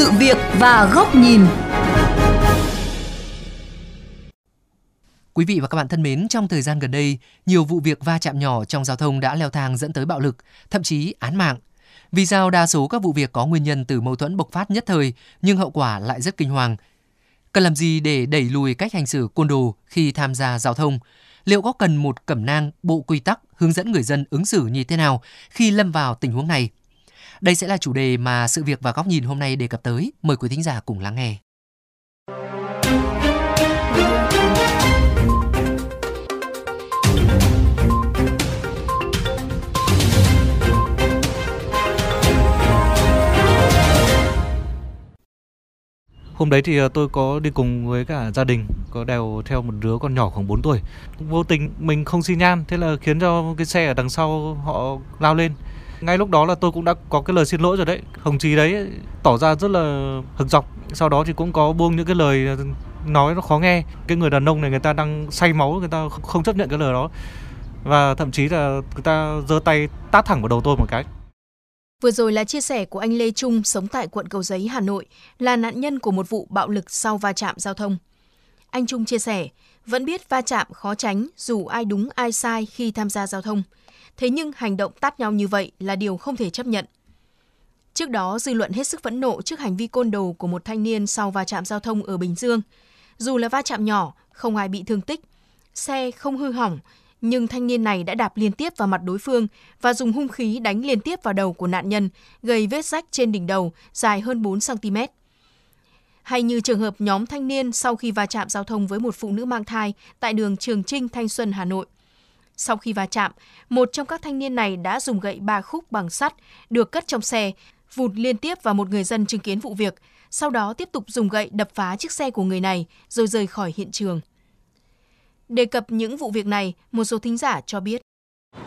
sự việc và góc nhìn. Quý vị và các bạn thân mến, trong thời gian gần đây, nhiều vụ việc va chạm nhỏ trong giao thông đã leo thang dẫn tới bạo lực, thậm chí án mạng. Vì sao đa số các vụ việc có nguyên nhân từ mâu thuẫn bộc phát nhất thời nhưng hậu quả lại rất kinh hoàng? Cần làm gì để đẩy lùi cách hành xử côn đồ khi tham gia giao thông? Liệu có cần một cẩm nang, bộ quy tắc hướng dẫn người dân ứng xử như thế nào khi lâm vào tình huống này? Đây sẽ là chủ đề mà sự việc và góc nhìn hôm nay đề cập tới. Mời quý thính giả cùng lắng nghe. Hôm đấy thì ờ, tôi có đi cùng với cả gia đình, có đèo theo một đứa con nhỏ khoảng 4 tuổi. Vô tình mình không xi nhan, thế là khiến cho cái xe ở đằng sau họ lao lên. Ngay lúc đó là tôi cũng đã có cái lời xin lỗi rồi đấy. Hồng Chí đấy tỏ ra rất là hực dọc. Sau đó thì cũng có buông những cái lời ờ, nói nó khó nghe. Cái người đàn ông này người ta đang say máu, người ta không chấp nhận cái lời đó. Và thậm chí là người ta giơ tay tát thẳng vào đầu tôi một cái. Vừa rồi là chia sẻ của anh Lê Trung sống tại quận Cầu Giấy, Hà Nội, là nạn nhân của một vụ bạo lực sau va chạm giao thông. Anh Trung chia sẻ, vẫn biết va chạm khó tránh dù ai đúng ai sai khi tham gia giao thông. Thế nhưng hành động tát nhau như vậy là điều không thể chấp nhận. Trước đó, dư luận hết sức phẫn nộ trước hành vi côn đồ của một thanh niên sau va chạm giao thông ở Bình Dương. Dù là va chạm nhỏ, không ai bị thương tích, xe không hư hỏng, nhưng thanh niên này đã đạp liên tiếp vào mặt đối phương và dùng hung khí đánh liên tiếp vào đầu của nạn nhân, gây vết rách trên đỉnh đầu dài hơn 4 cm. Hay như trường hợp nhóm thanh niên sau khi va chạm giao thông với một phụ nữ mang thai tại đường Trường Trinh, Thanh Xuân, Hà Nội. Sau khi va chạm, một trong các thanh niên này đã dùng gậy ba khúc bằng sắt được cất trong xe, vụt liên tiếp vào một người dân chứng kiến vụ việc, sau đó tiếp tục dùng gậy đập phá chiếc xe của người này rồi rời khỏi hiện trường. Đề cập những vụ việc này, một số thính giả cho biết.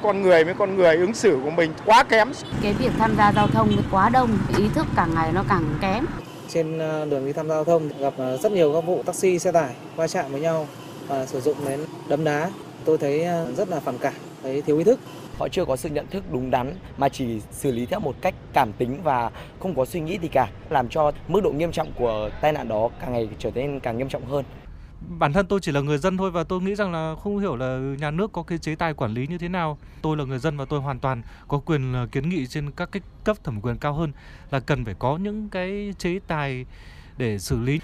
Con người với con người ứng xử của mình quá kém. Cái việc tham gia giao thông quá đông, ý thức càng ngày nó càng kém. Trên ờ, đường đi tham gia giao thông gặp ờ, rất nhiều các vụ taxi, xe tải va chạm với nhau và sử dụng đến đấm đá. Tôi thấy ờ, rất là phản cảm, thấy thiếu ý thức họ chưa có sự nhận thức đúng đắn mà chỉ xử lý theo một cách cảm tính và không có suy nghĩ gì cả làm cho mức độ nghiêm trọng của tai nạn đó càng ngày trở nên càng nghiêm trọng hơn bản thân tôi chỉ là người dân thôi và tôi nghĩ rằng là không hiểu là nhà nước có cái chế tài quản lý như thế nào. Tôi là người dân và tôi hoàn toàn có quyền ờ, kiến nghị trên các cái cấp thẩm quyền cao hơn là cần phải có những cái chế tài để xử lý.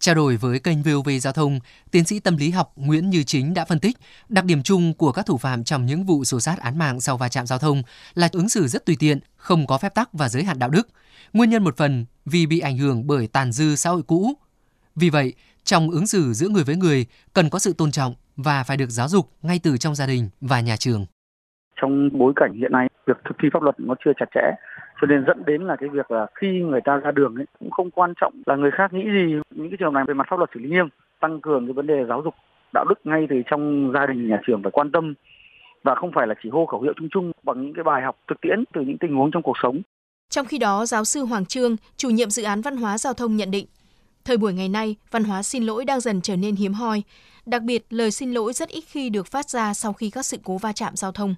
Trao đổi với kênh VOV Giao thông, tiến sĩ tâm lý học Nguyễn Như Chính đã phân tích đặc điểm chung của các thủ phạm trong những vụ xô sát án mạng sau va chạm giao thông là ứng xử rất tùy tiện, không có phép tắc và giới hạn đạo đức. Nguyên nhân một phần vì bị ảnh hưởng bởi tàn dư xã hội cũ. Vì vậy, trong ứng xử giữa người với người cần có sự tôn trọng và phải được giáo dục ngay từ trong gia đình và nhà trường. Trong bối cảnh hiện nay, việc thực thi pháp luật nó chưa chặt chẽ, cho nên dẫn đến là cái việc là khi người ta ra đường ấy, cũng không quan trọng là người khác nghĩ gì những cái trường hợp này về mặt pháp luật xử lý nghiêm tăng cường cái vấn đề giáo dục đạo đức ngay từ trong gia đình nhà trường phải quan tâm và không phải là chỉ hô khẩu hiệu chung chung bằng những cái bài học thực tiễn từ những tình huống trong cuộc sống. Trong khi đó, giáo sư Hoàng Trương, chủ nhiệm dự án văn hóa giao thông nhận định, Thời buổi ngày nay, văn hóa xin lỗi đang dần trở nên hiếm hoi. Đặc biệt, lời xin lỗi rất ít khi được phát ra sau khi các sự cố va chạm giao thông.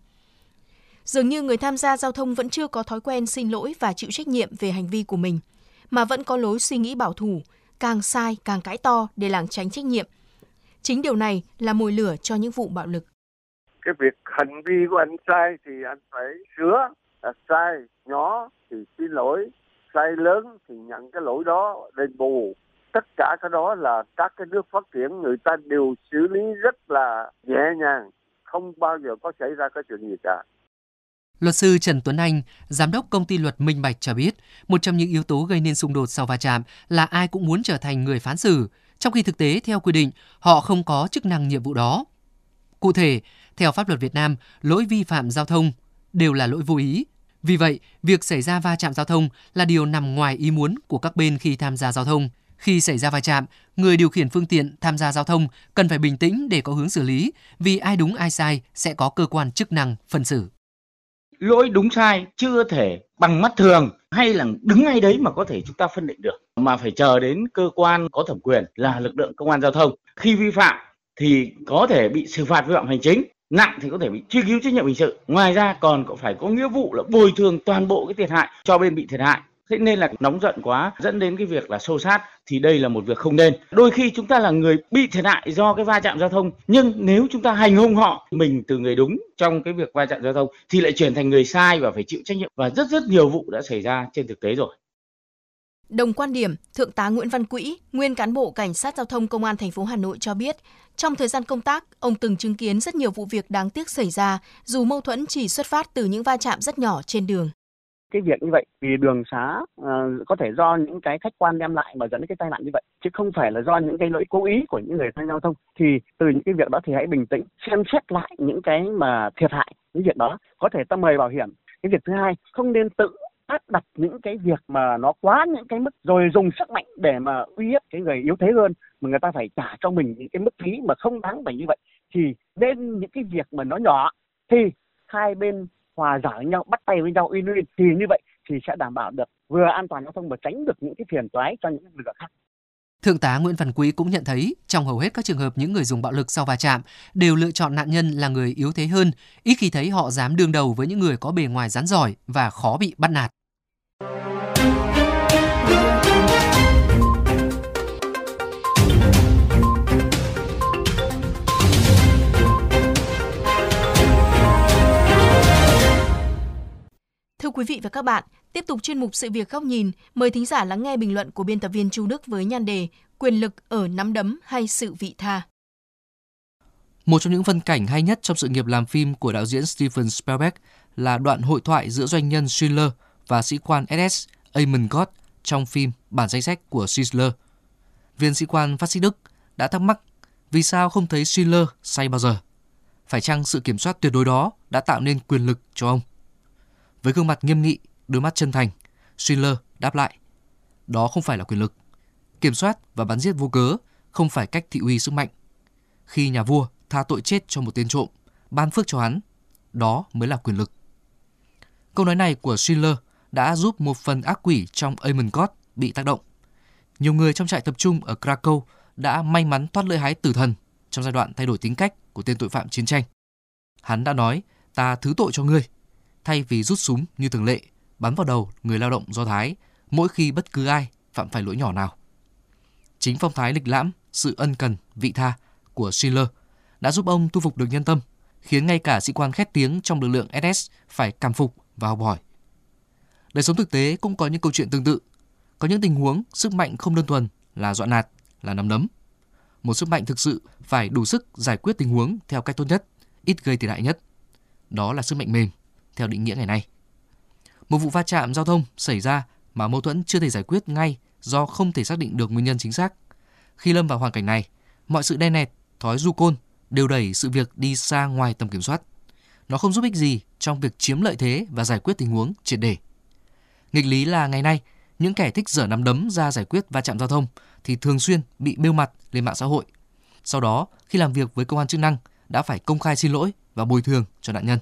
Dường như người tham gia giao thông vẫn chưa có thói quen xin lỗi và chịu trách nhiệm về hành vi của mình, mà vẫn có lối suy nghĩ bảo thủ, càng sai càng cãi to để lảng tránh trách nhiệm. Chính điều này là mồi lửa cho những vụ bạo lực. Cái việc hành vi của anh sai thì anh phải sửa, là sai nhỏ thì xin lỗi, sai lớn thì nhận cái lỗi đó đền bù tất cả cái đó là các cái nước phát triển người ta đều xử lý rất là nhẹ nhàng không bao giờ có xảy ra cái chuyện gì cả Luật sư Trần Tuấn Anh, giám đốc công ty luật Minh Bạch cho biết, một trong những yếu tố gây nên xung đột sau va chạm là ai cũng muốn trở thành người phán xử, trong khi thực tế theo quy định họ không có chức năng nhiệm vụ đó. Cụ thể, theo pháp luật Việt Nam, lỗi vi phạm giao thông đều là lỗi vô ý. Vì vậy, việc xảy ra va chạm giao thông là điều nằm ngoài ý muốn của các bên khi tham gia giao thông. Khi xảy ra va chạm, người điều khiển phương tiện tham gia giao thông cần phải bình tĩnh để có hướng xử lý, vì ai đúng ai sai sẽ có cơ quan chức năng phân xử. Lỗi đúng sai chưa thể bằng mắt thường hay là đứng ngay đấy mà có thể chúng ta phân định được, mà phải chờ đến cơ quan có thẩm quyền là lực lượng công an giao thông. Khi vi phạm thì có thể bị xử phạt vi phạm hành chính, nặng thì có thể bị truy cứu trách nhiệm hình sự. Ngoài ra còn có phải có nghĩa vụ là bồi thường toàn bộ cái thiệt hại cho bên bị thiệt hại Thế nên là nóng giận quá dẫn đến cái việc là xô sát thì đây là một việc không nên. Đôi khi chúng ta là người bị thiệt hại do cái va chạm giao thông nhưng nếu chúng ta hành hung họ mình từ người đúng trong cái việc va chạm giao thông thì lại chuyển thành người sai và phải chịu trách nhiệm và rất rất nhiều vụ đã xảy ra trên thực tế rồi. Đồng quan điểm, Thượng tá Nguyễn Văn Quỹ, nguyên cán bộ cảnh sát giao thông công an thành phố Hà Nội cho biết, trong thời gian công tác, ông từng chứng kiến rất nhiều vụ việc đáng tiếc xảy ra, dù mâu thuẫn chỉ xuất phát từ những va chạm rất nhỏ trên đường cái việc như vậy vì đường xá uh, có thể do những cái khách quan đem lại mà dẫn đến cái tai nạn như vậy chứ không phải là do những cái lỗi cố ý của những người tham gia giao thông. Thì từ những cái việc đó thì hãy bình tĩnh xem xét lại những cái mà thiệt hại những việc đó có thể ta mời bảo hiểm. Cái việc thứ hai không nên tự áp đặt những cái việc mà nó quá những cái mức rồi dùng sức mạnh để mà uy hiếp cái người yếu thế hơn mà người ta phải trả cho mình những cái mức phí mà không đáng phải như vậy. Thì nên những cái việc mà nó nhỏ thì hai bên hòa giải với nhau bắt tay với nhau uyên win thì như vậy thì sẽ đảm bảo được vừa an toàn giao thông và tránh được những cái phiền toái cho những người khác Thượng tá Nguyễn Văn Quý cũng nhận thấy, trong hầu hết các trường hợp những người dùng bạo lực sau va chạm đều lựa chọn nạn nhân là người yếu thế hơn, ít khi thấy họ dám đương đầu với những người có bề ngoài rắn giỏi và khó bị bắt nạt. Quý vị và các bạn, tiếp tục chuyên mục sự việc góc nhìn, mời thính giả lắng nghe bình luận của biên tập viên Chu Đức với nhan đề Quyền lực ở nắm đấm hay sự vị tha. Một trong những phân cảnh hay nhất trong sự nghiệp làm phim của đạo diễn Steven Spielberg là đoạn hội thoại giữa doanh nhân Schindler và sĩ quan SS Amon Gott trong phim Bản danh sách của Schindler. Viên sĩ quan phát xít Đức đã thắc mắc vì sao không thấy Schindler say bao giờ. Phải chăng sự kiểm soát tuyệt đối đó đã tạo nên quyền lực cho ông? Với gương mặt nghiêm nghị, đôi mắt chân thành, Schindler đáp lại. Đó không phải là quyền lực. Kiểm soát và bắn giết vô cớ không phải cách thị uy sức mạnh. Khi nhà vua tha tội chết cho một tên trộm, ban phước cho hắn, đó mới là quyền lực. Câu nói này của Schindler đã giúp một phần ác quỷ trong Amengott bị tác động. Nhiều người trong trại tập trung ở Krakow đã may mắn thoát lưỡi hái tử thần trong giai đoạn thay đổi tính cách của tên tội phạm chiến tranh. Hắn đã nói, ta thứ tội cho ngươi, thay vì rút súng như thường lệ, bắn vào đầu người lao động Do Thái mỗi khi bất cứ ai phạm phải lỗi nhỏ nào. Chính phong thái lịch lãm, sự ân cần, vị tha của Schiller đã giúp ông thu phục được nhân tâm, khiến ngay cả sĩ quan khét tiếng trong lực lượng SS phải cảm phục và học hỏi. Đời sống thực tế cũng có những câu chuyện tương tự. Có những tình huống sức mạnh không đơn thuần là dọa nạt, là nắm đấm. Một sức mạnh thực sự phải đủ sức giải quyết tình huống theo cách tốt nhất, ít gây thiệt hại nhất. Đó là sức mạnh mềm, theo định nghĩa ngày nay. Một vụ va chạm giao thông xảy ra mà mâu thuẫn chưa thể giải quyết ngay do không thể xác định được nguyên nhân chính xác. Khi lâm vào hoàn cảnh này, mọi sự đen nẹt, thói du côn đều đẩy sự việc đi xa ngoài tầm kiểm soát. Nó không giúp ích gì trong việc chiếm lợi thế và giải quyết tình huống triệt để. Nghịch lý là ngày nay, những kẻ thích dở nắm đấm ra giải quyết va chạm giao thông thì thường xuyên bị bêu mặt lên mạng xã hội. Sau đó, khi làm việc với công an chức năng, đã phải công khai xin lỗi và bồi thường cho nạn nhân.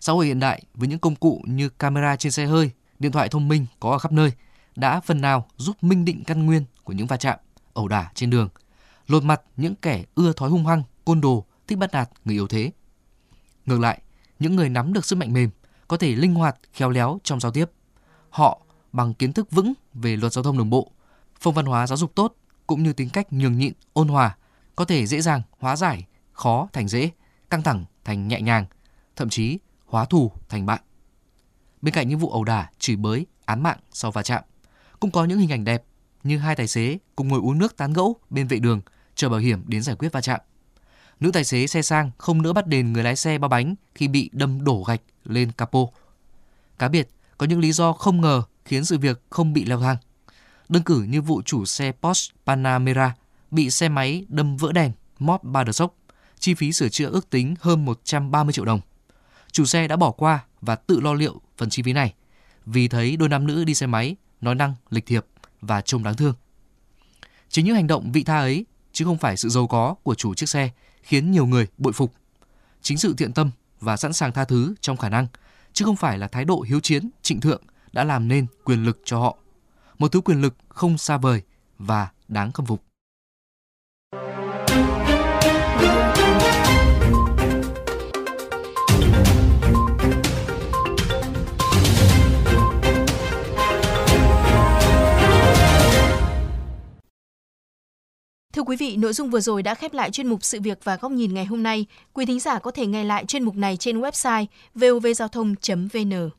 Xã hội hiện đại với những công cụ như camera trên xe hơi, điện thoại thông minh có ở khắp nơi đã phần nào giúp minh định căn nguyên của những va chạm, ẩu đả trên đường, lột mặt những kẻ ưa thói hung hăng, côn đồ, thích bắt nạt người yếu thế. Ngược lại, những người nắm được sức mạnh mềm có thể linh hoạt, khéo léo trong giao tiếp. Họ bằng kiến thức vững về luật giao thông đường bộ, phong văn hóa giáo dục tốt cũng như tính cách nhường nhịn, ôn hòa, có thể dễ dàng hóa giải khó thành dễ, căng thẳng thành nhẹ nhàng, thậm chí hóa thù thành bạn. Bên cạnh những vụ ẩu đả, chửi bới, án mạng sau va chạm, cũng có những hình ảnh đẹp như hai tài xế cùng ngồi uống nước tán gẫu bên vệ đường chờ bảo hiểm đến giải quyết va chạm. Nữ tài xế xe sang không nỡ bắt đền người lái xe ba bánh khi bị đâm đổ gạch lên capo. Cá biệt, có những lý do không ngờ khiến sự việc không bị leo thang. Đơn cử như vụ chủ xe Porsche Panamera bị xe máy đâm vỡ đèn, móp ba đợt sốc, chi phí sửa chữa ước tính hơn 130 triệu đồng chủ xe đã bỏ qua và tự lo liệu phần chi phí này vì thấy đôi nam nữ đi xe máy nói năng lịch thiệp và trông đáng thương. Chính những hành động vị tha ấy chứ không phải sự giàu có của chủ chiếc xe khiến nhiều người bội phục. Chính sự thiện tâm và sẵn sàng tha thứ trong khả năng chứ không phải là thái độ hiếu chiến, trịnh thượng đã làm nên quyền lực cho họ. Một thứ quyền lực không xa vời và đáng khâm phục. Quý vị, nội dung vừa rồi đã khép lại chuyên mục Sự việc và góc nhìn ngày hôm nay. Quý thính giả có thể nghe lại chuyên mục này trên website vovgiao thông.vn.